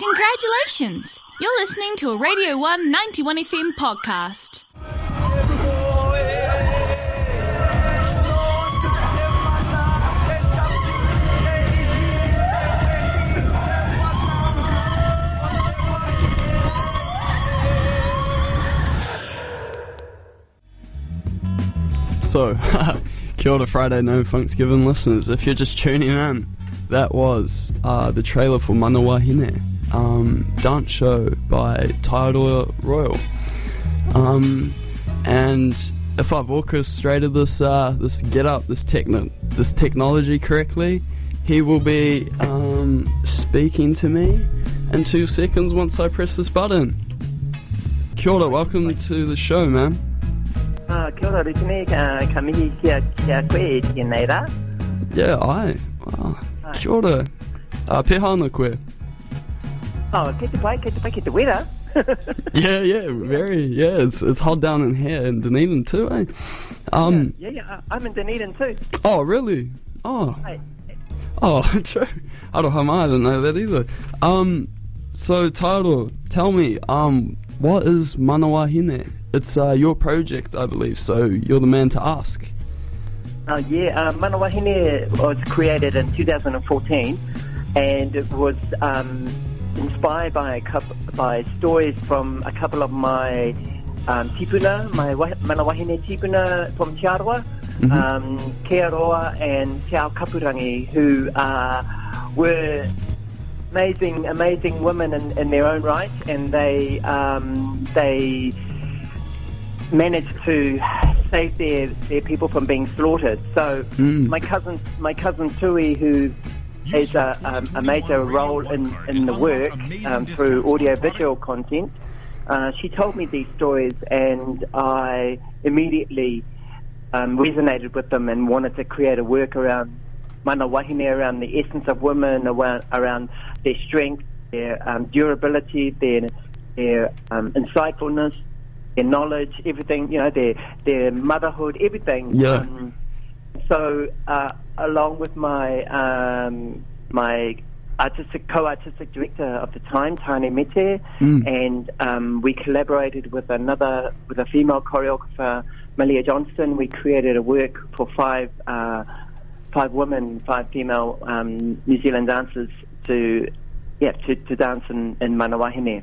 Congratulations! You're listening to a Radio 1 91 FM podcast. So, kia ora Friday No Funks Given listeners. If you're just tuning in, that was uh, the trailer for Mana Wahine, um, dance show by Taiaroa Royal. Um, and if I've orchestrated this uh, this get up, this techno- this technology correctly, he will be um, speaking to me in two seconds once I press this button. Kia ora, welcome to the show, man. Uh, kia ora Rutene, uh, ka mihi kia, kia koe tēnei rā. Yeah, ai. Wow. Kia ora. Uh, pehana koe. Oh, kei te pai, kei te pai, kei te wera. Yeah, yeah, very, yeah. It's, it's hot down in here in Dunedin too, eh? Um, yeah, yeah, uh, I'm in Dunedin too. oh, really? Oh, Hey, oh, true. Arohama, I didn't know that either. Um, so, Taro, tell me, um, what is Manawahine? It's uh, your project, I believe, so you're the man to ask. uh, yeah, uh, Manawahine was created in 2014 and it was um, inspired by a couple, by stories from a couple of my um, tipuna, my wa- Manawahine tipuna from Te Arawa, um, Ke Aroa and Te Ao Kapurangi, who uh, were amazing, amazing women in, in their own right, and they um, they managed to save their, their people from being slaughtered. So Mm. my cousin my cousin Tui, who has a, um, a major role in, in the work um, through audiovisual content, uh, she told me these stories, and I immediately um, resonated with them and wanted to create a work around mana wahine, around the essence of women, around, around their strength, their um, durability, their their um, insightfulness, their knowledge, everything. You know, their their motherhood, everything. Yeah. Um, so, uh, along with my um, my artistic co-artistic director of the time, Tane Mete, Mm. and um, we collaborated with another with a female choreographer, Malia Johnston. We created a work for five uh, five women, five female um, New Zealand dancers to yeah to, to dance in, in Manawahine.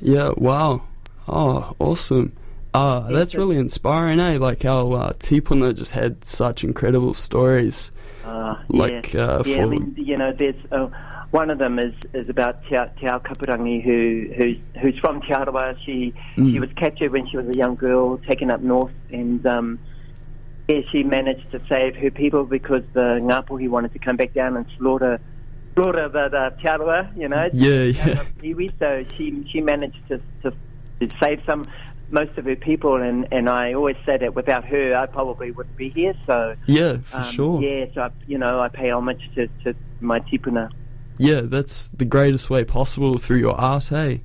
Yeah, wow. Oh, awesome. Uh, that's really inspiring, eh? Like how uh, Tipuna just had such incredible stories. Uh, Like, yeah, uh, yeah. I mean, you know, there's uh, one of them is is about Te, Ao- Kapurangi, who who's who's from Te Arawa. She Mm. she was captured when she was a young girl, taken up north, and um, yeah, she managed to save her people because the Ngapuhi wanted to come back down and slaughter slaughter the, the Te Arawa, you know. Yeah, yeah. Iwi. So she she managed to to save some most of her people, and and I always say that without her, I probably wouldn't be here. So. Yeah, for Um, sure. Yeah, so I, you know, I pay homage to, to my tipuna. Yeah, that's the greatest way possible through your art, eh?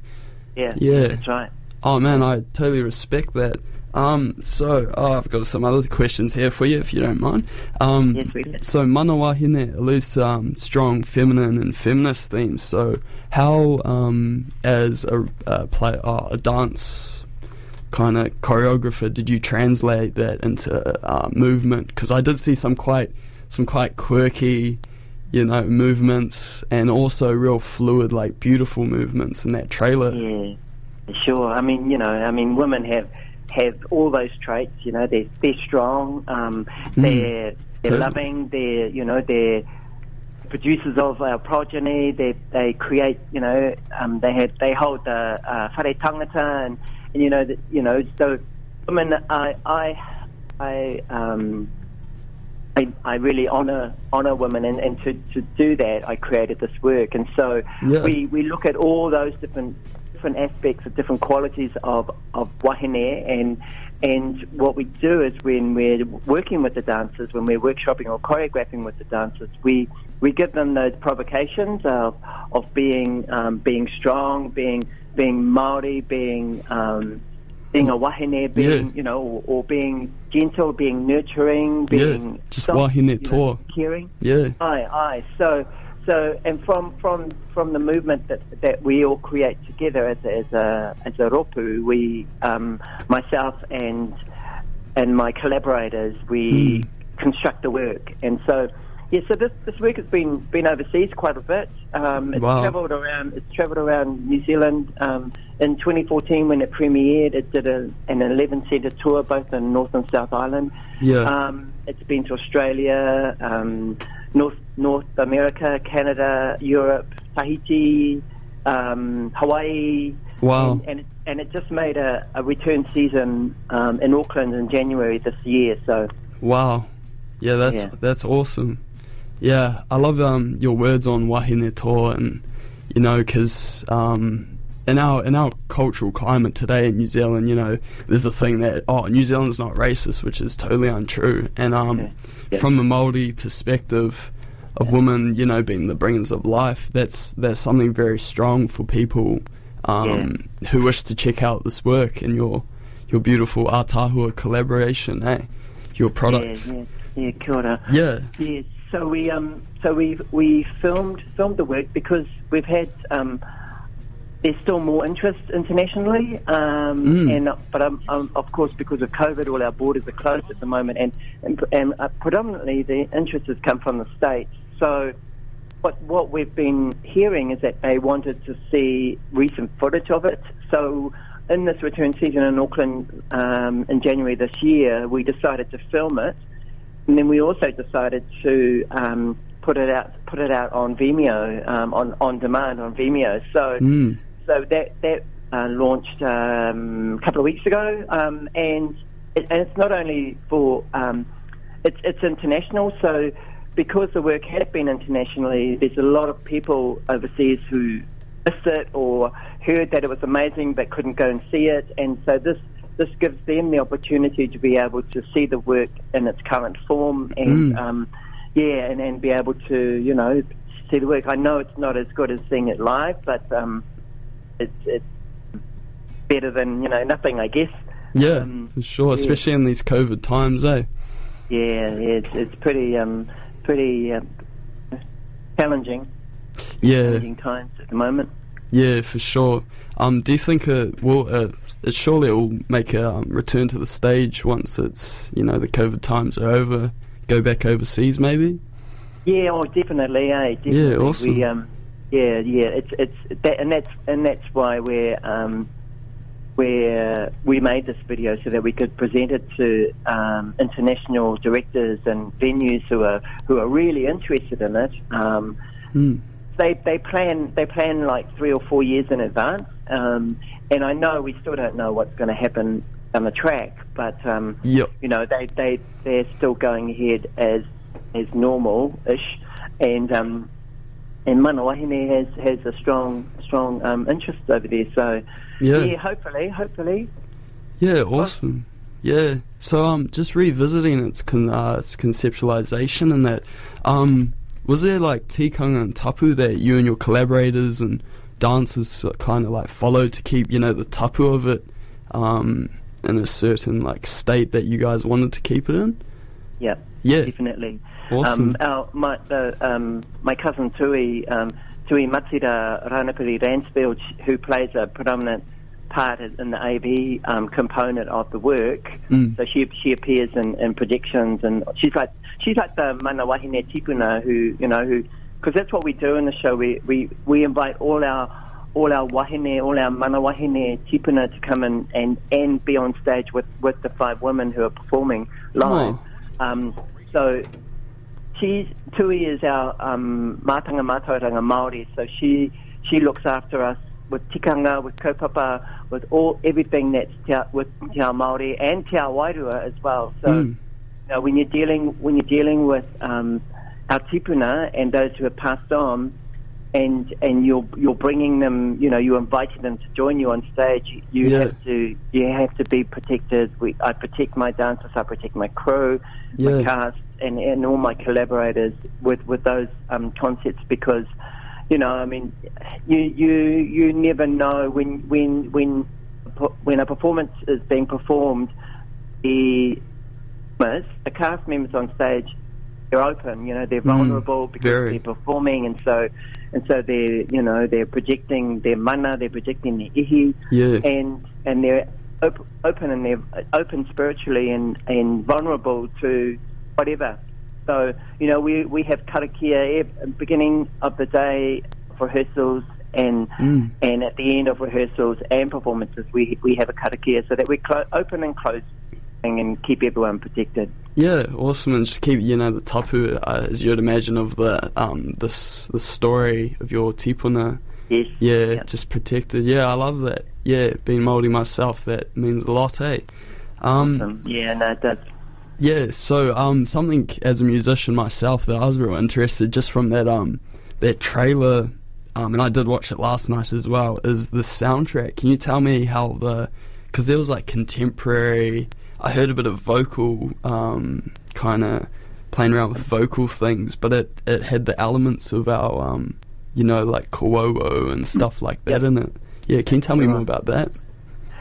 Yeah, Yeah. that's right. Oh man, I totally respect that. Um, so oh, I've got some other questions here for you, if you don't mind. Um, Yes, we can. so Manawahine alludes to um, strong feminine and feminist themes. So how, um, as a, a play, uh, a dance kind of choreographer, did you translate that into uh, movement? Because I did see some quite, some quite quirky, you know, movements, and also real fluid, like beautiful movements in that trailer. Yeah, sure. I mean, you know, I mean, women have have all those traits. You know, they're they're strong. Um, they're they're Totally. loving. They're you know they're producers of our progeny. They they create. You know, um, they had they hold the uh, whare tangata and, and you know that you know so women. I I I um. I, I really honor honor women, and, and to, to do that, I created this work. And so Yeah. we, we look at all those different different aspects of different qualities of of wahine, and and what we do is when we're working with the dancers, when we're workshopping or choreographing with the dancers, we we give them those provocations of of being um, being strong, being being Maori, being um, being a wahine, being Yeah. you know, or, or being gentle, being nurturing, being Yeah, just soft, wahine you know, caring. Yeah. Aye, aye. So, so and from from from the movement that that we all create together as as a as a ropu, we um, myself and and my collaborators we Mm. construct the work, and so yeah, so this this work has been been overseas quite a bit. Um, it's Wow. travelled around it's travelled around New Zealand. Um, in 2014, when it premiered, it did a, an 11 centre tour both in North and South Island. Yeah. Um, it's been to Australia, um, North North America, Canada, Europe, Tahiti, um, Hawaii. Wow. And, and, it, and it just made a, a return season um, in Auckland in January this year. So Wow. Yeah, that's Yeah. that's awesome. Yeah, I love um, your words on wahine toa and you know because um, in our in our cultural climate today in New Zealand, you know, there's a thing that oh New Zealand's not racist, which is totally untrue. And um, Yeah. Yeah. from a Maori perspective of women, you know, being the bringers of life, that's that's something very strong for people um, who wish to check out this work and your your beautiful Atahua collaboration, eh? Your products. Yeah, yeah, yeah, kia ora. Yeah. Yeah, so we um, so we we filmed filmed the work because we've had um, there's still more interest internationally, um, Mm. and but um, um, of course because of COVID, all our borders are closed at the moment, and and, and uh, predominantly the interest has come from the states. So. What, what we've been hearing is that they wanted to see recent footage of it. So, in this return season in Auckland um, in January this year, we decided to film it, and then we also decided to um, put it out put it out on Vimeo um, on on demand on Vimeo. So Mm. so that that uh, launched um, a couple of weeks ago, um, and it, and it's not only for um, it's it's international. So because the work has been internationally, there's a lot of people overseas who missed it or heard that it was amazing but couldn't go and see it, and so this. This gives them the opportunity to be able to see the work in its current form and Mm. um, yeah, and, and be able to, you know, see the work. I know it's not as good as seeing it live, but um, it's, it's better than, you know, nothing, I guess. Yeah, Um, for sure. yeah. Especially in these COVID times, eh? Yeah, yeah it's, it's pretty, um, pretty um, challenging, Yeah, challenging times at the moment. yeah, for sure. Um, do you think it will? Uh, it surely it will make a um, return to the stage once it's you know the COVID times are over. Go back overseas, maybe. Yeah, oh, definitely, eh? Definitely. Yeah, awesome. We, um, yeah, yeah, it's it's that, and that's and that's why we're um, where we made this video so that we could present it to um, international directors and venues who are who are really interested in it. Um, Mm. they they plan they plan like three or four years in advance, um, and I know we still don't know what's going to happen on the track, but um, Yep. you know they they they're still going ahead as as normal ish, and um, and Manawahine has has a strong strong um, interest over there. So Yeah. hopefully, hopefully, Yeah, awesome. Yeah. So um, just revisiting its con- uh, its conceptualization and that um, was there like tikanga and tapu that you and your collaborators and dancers kind of like followed to keep you know the tapu of it um, in a certain like state that you guys wanted to keep it in? yeah, Yeah. definitely. Awesome. Um, our, my, the, um, my cousin Tui, um, Tui Matsira Ranapiri Ransfield, who plays a predominant part in the AV um, component of the work. Mm. So she she appears in, in projections, and she's like she's like the mana wahine tipuna who you know who because that's what we do in the show. We we we invite all our all our wahine, all our mana wahine tipuna to come in and and be on stage with with the five women who are performing live. Oh. Um, so she's Tui is our um, mātanga mātauranga Māori, so she she looks after us with tikanga, with kaupapa, with all everything that's te, with te ao Māori and te ao Wairua as well. So Mm. you know, when you're dealing when you're dealing with um, our tipuna and those who have passed on, and and you're you're bringing them, you know, you're inviting them to join you on stage. You, you Yeah. have to you have to be protected. We, I protect my dancers, I protect my crew, Yeah. my cast, and, and all my collaborators with with those um, concepts because. You know, I mean, you you you never know when when when when a performance is being performed, the members, the cast members on stage they're open. You know, they're Mm, vulnerable because very. they're performing, and so and so they're you know they're projecting their mana, they're projecting their ihi, Yeah. and and they're op- open and they're open spiritually and and vulnerable to whatever. So you know, we we have karakia beginning of the day of rehearsals. And Mm. and at the end of rehearsals and performances, we we have a karakia so that we clo- open and close and keep everyone protected. Yeah, awesome, and just keep you know the tapu uh, as you'd imagine of the um this the story of your tipuna. Yes. Yeah, Yeah. just protected. Yeah, I love that. Yeah, being Māori myself, that means a lot, eh? Um, Um, yeah, no, it does. Yeah, so um, something as a musician myself that I was real interested just from that um that trailer, um, and I did watch it last night as well. Is the soundtrack? Can you tell me how the? Because there was like contemporary. I heard a bit of vocal, um, kind of playing around with vocal things, but it it had the elements of our um, you know, like kawowo and stuff like that Yep. in it. Yeah, can you tell me more about that?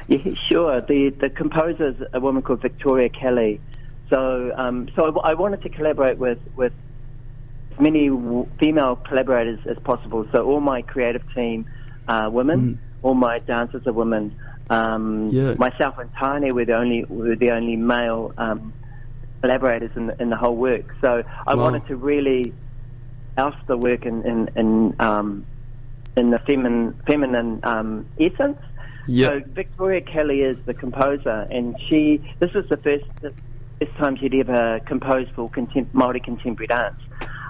Yeah, sure. The the composer is a woman called Victoria Kelly. So um, so I, I wanted to collaborate with with as many w- female collaborators as possible. So all my creative team are women. All my dancers are women. Um, Yeah. Myself and Tane were the only were the only male um, collaborators in the, in the whole work. So I Wow. wanted to really house the work in in, in um, in the feminine feminine um, essence. Yeah. So Victoria Kelly is the composer, and she. This was the first the first time she'd ever composed for contem- Maori contemporary dance,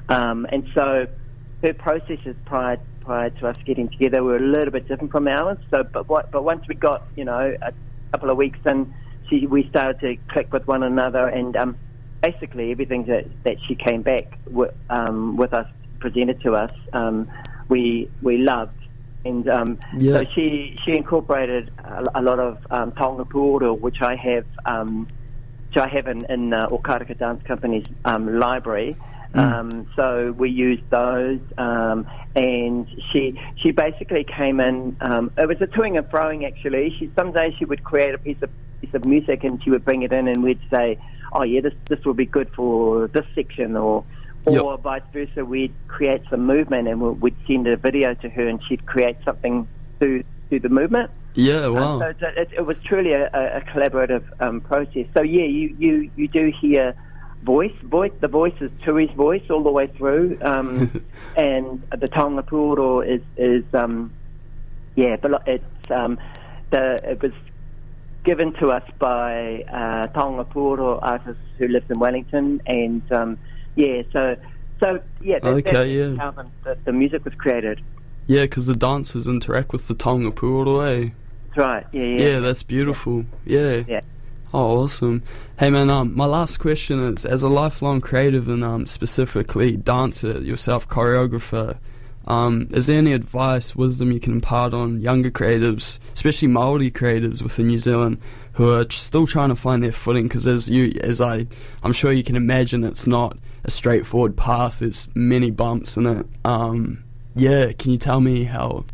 um, and so her processes prior prior to us getting together were a little bit different from ours. So, but what, but once we got you know a couple of weeks in, she we started to click with one another, and um, basically everything that that she came back with, um, with us presented to us, um, we we loved. And um, Yeah. so she she incorporated a, a lot of um, taonga puoro, which I have um, which I have in, in uh, Okareka Dance Company's um, library. Um, so we used those, um, and she she basically came in. Um, it was a toing and froing actually. She some days she would create a piece of piece of music and she would bring it in, and we'd say, "Oh yeah, this this will be good for this section," or or Yep. vice versa. We'd create some movement and we'd we'd send a video to her, and she'd create something through through the movement. Yeah, Um, wow. so it's a- it, it was truly a, a, a collaborative um, process. So yeah, you, you, you do hear voice, voice. The voice is Tui's voice all the way through, um, and the Taonga Puoro is is um, yeah, but it's um, the it was given to us by uh, Taonga Puoro artist who lives in Wellington, and um, yeah, so so yeah, that, Okay, that's yeah. how the, the, music was created. Yeah, because the dancers interact with the taonga puoro, eh? That's right. Yeah, yeah. Yeah, that's beautiful. Yeah. Yeah. Oh, awesome. Hey, man, um, my last question is as a lifelong creative and um, specifically dancer, yourself, choreographer, um, is there any advice, wisdom you can impart on younger creatives, especially Māori creatives within New Zealand, who are still trying to find their footing? Because as you, as I, I'm sure you can imagine, it's not a straightforward path. There's many bumps in it. Um, yeah, can you tell me how,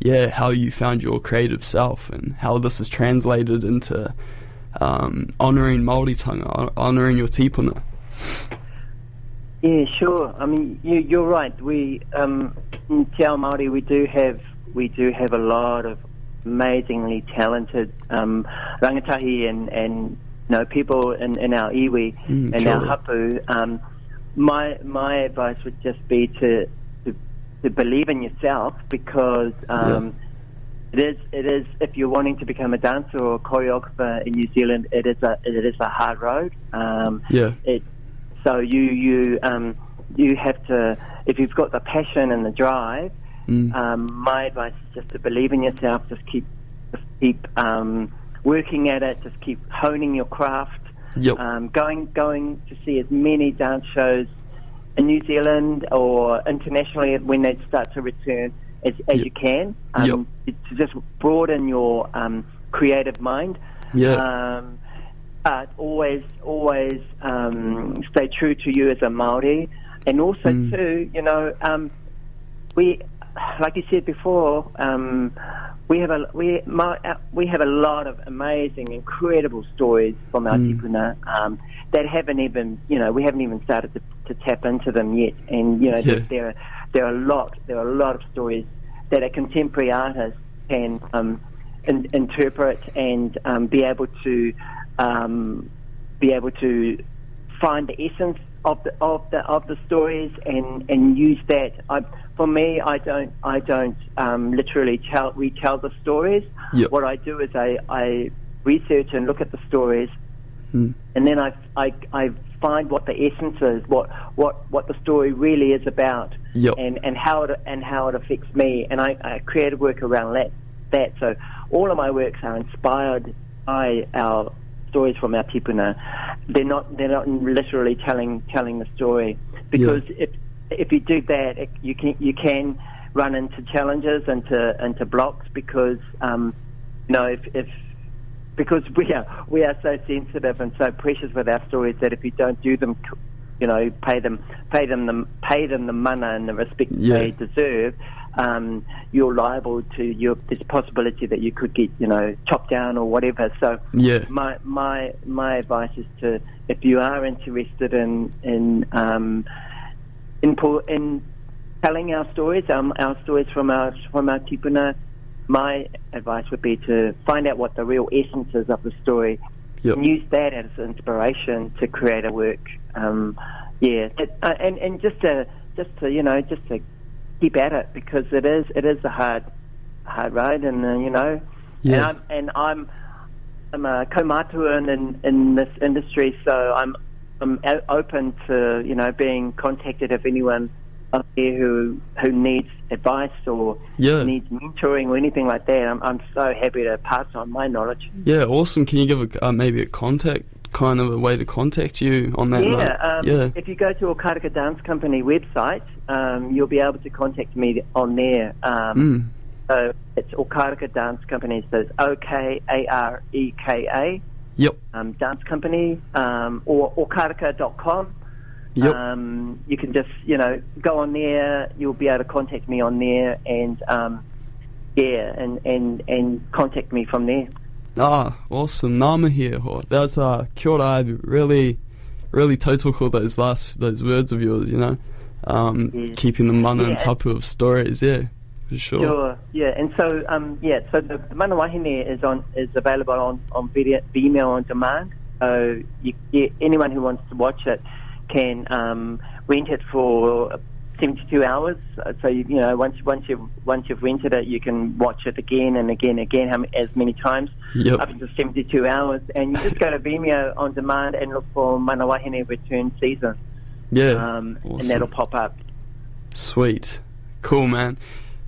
yeah, how you found your creative self and how this is translated into um, honouring Māori taonga, honouring your tipuna? Yeah, sure. I mean, you, you're right. We um, in Te Ao Māori, we do have we do have a lot of amazingly talented um, rangatahi and and you know people in, in our iwi Mm, and our hapu. Um, my my advice would just be to to, to believe in yourself because. Um, It is. It is. If you're wanting to become a dancer or a choreographer in New Zealand, it is a it is a hard road. Um, Yeah. it so you you um you have to if you've got the passion and the drive Mm. um my advice is just to believe in yourself just keep just keep um working at it just keep honing your craft Yep. um going going to see as many dance shows in New Zealand or internationally when they start to return as, as Yep. you can um, to just broaden your um, creative mind Yeah. um, but always, always um, stay true to you as a Maori, and also Mm. too, you know, um, we, like you said before, um, we have a we my, uh, we have a lot of amazing, incredible stories from our Mm. tipuna um, that haven't even you know we haven't even started to, to tap into them yet. And you know Yeah. there, there are a lot there are a lot of stories that a contemporary artist can um, in, interpret and um, be able to um, be able to find the essence of the of the of the stories and and use that. I, for me, I don't I don't um, literally tell retell the stories. Yep. What I do is I, I research and look at the stories, Mm. and then I, I I find what the essence is, what what what the story really is about, Yep. and and how it and how it affects me, and I, I create a work around that. That so all of my works are inspired by our stories from our tipuna. They're not they're not literally telling telling the story because if if you do that, it, you can you can run into challenges into into blocks because um, you know if, if because we are we are so sensitive and so precious with our stories that if you don't do them, you know, pay them pay them the pay them the mana and the respect Yeah. they deserve, um, you're liable to your this possibility that you could get you know chopped down or whatever. So Yeah. my my my advice is to if you are interested in in um, in, in telling our stories, um, our stories from our from our tipuna, my advice would be to find out what the real essence is of the story Yep. and use that as inspiration to create a work. Um, yeah, it, uh, and and just to just to you know just to keep at it because it is it is a hard hard road, and uh, you know, Yeah. and I'm and I'm I'm a kaumātua in, in in this industry, so I'm I'm open to you know being contacted if anyone out there who who needs advice or Yeah. needs mentoring or anything like that. I'm I'm so happy to pass on my knowledge. Yeah, awesome. Can you give a, uh, maybe a contact, kind of a way to contact you on that Yeah, um, yeah. if you go to Okareka Dance Company website, um, you'll be able to contact me on there. Um, Mm. So it's Okareka Dance Company. So it's O K A R E K A Yep. um, Dance Company um, or okareka.com. Yep. Um, you can just, you know, go on there. You'll be able to contact me on there, and um, yeah, and, and and contact me from there. Ah, awesome. Nama here. That's uh, kia ora. Really, really tautoko those last those words of yours. You know, um, Yeah. keeping the mana Yeah. and tapu of stories. Yeah, for sure. Sure. Yeah, and so um, yeah, so the, the Mana Wahine is on is available on on video, Vimeo on demand. So you, you, anyone who wants to watch it can um, rent it for 72 hours. So you, you know once once you once you've rented it, you can watch it again and again and again how, as many times Yep. up to 72 hours. And you just go to Vimeo on demand and look for Mana Wahine Return Season, Yeah. um, awesome. and that'll pop up. Sweet. Cool, man.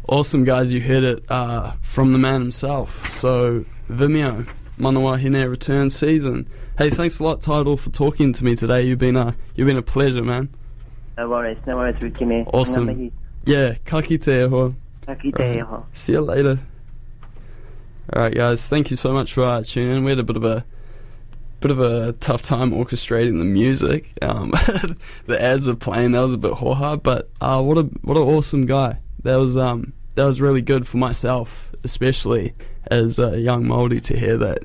Awesome, guys. You heard it uh, from the man himself. So, Vimeo, Manawa Hine return season. Hey, thanks a lot, Tidal, for talking to me today. You've been a you've been a pleasure, man. No worries, no worries, Rikine. Awesome. Ngā mihi. Yeah, kaki te ho. Ka kite e ho. See you later. All right, guys. Thank you so much for uh, tuning in. We had a bit of a bit of a tough time orchestrating the music. Um, the ads were playing. That was a bit hoha, but uh, what a what an awesome guy. That was um that was really good for myself, especially as a young Māori to hear that.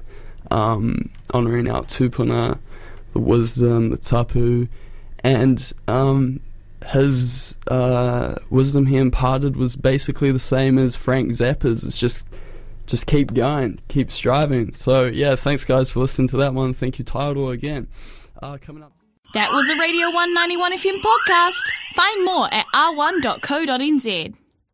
Um, honouring our tupuna, the wisdom, the tapu, and um, his uh, wisdom he imparted was basically the same as Frank Zappa's. It's just just keep going, keep striving. So yeah, thanks guys for listening to that one. Thank you, Tidal again. Uh, coming up. That was a Radio 191 FM podcast. Find more at r1.co.nz.